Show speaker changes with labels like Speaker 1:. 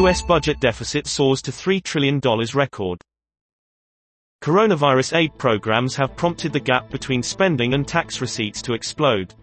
Speaker 1: U.S. budget deficit soars to $3 trillion record. Coronavirus aid programs have prompted the gap between spending and tax receipts to explode.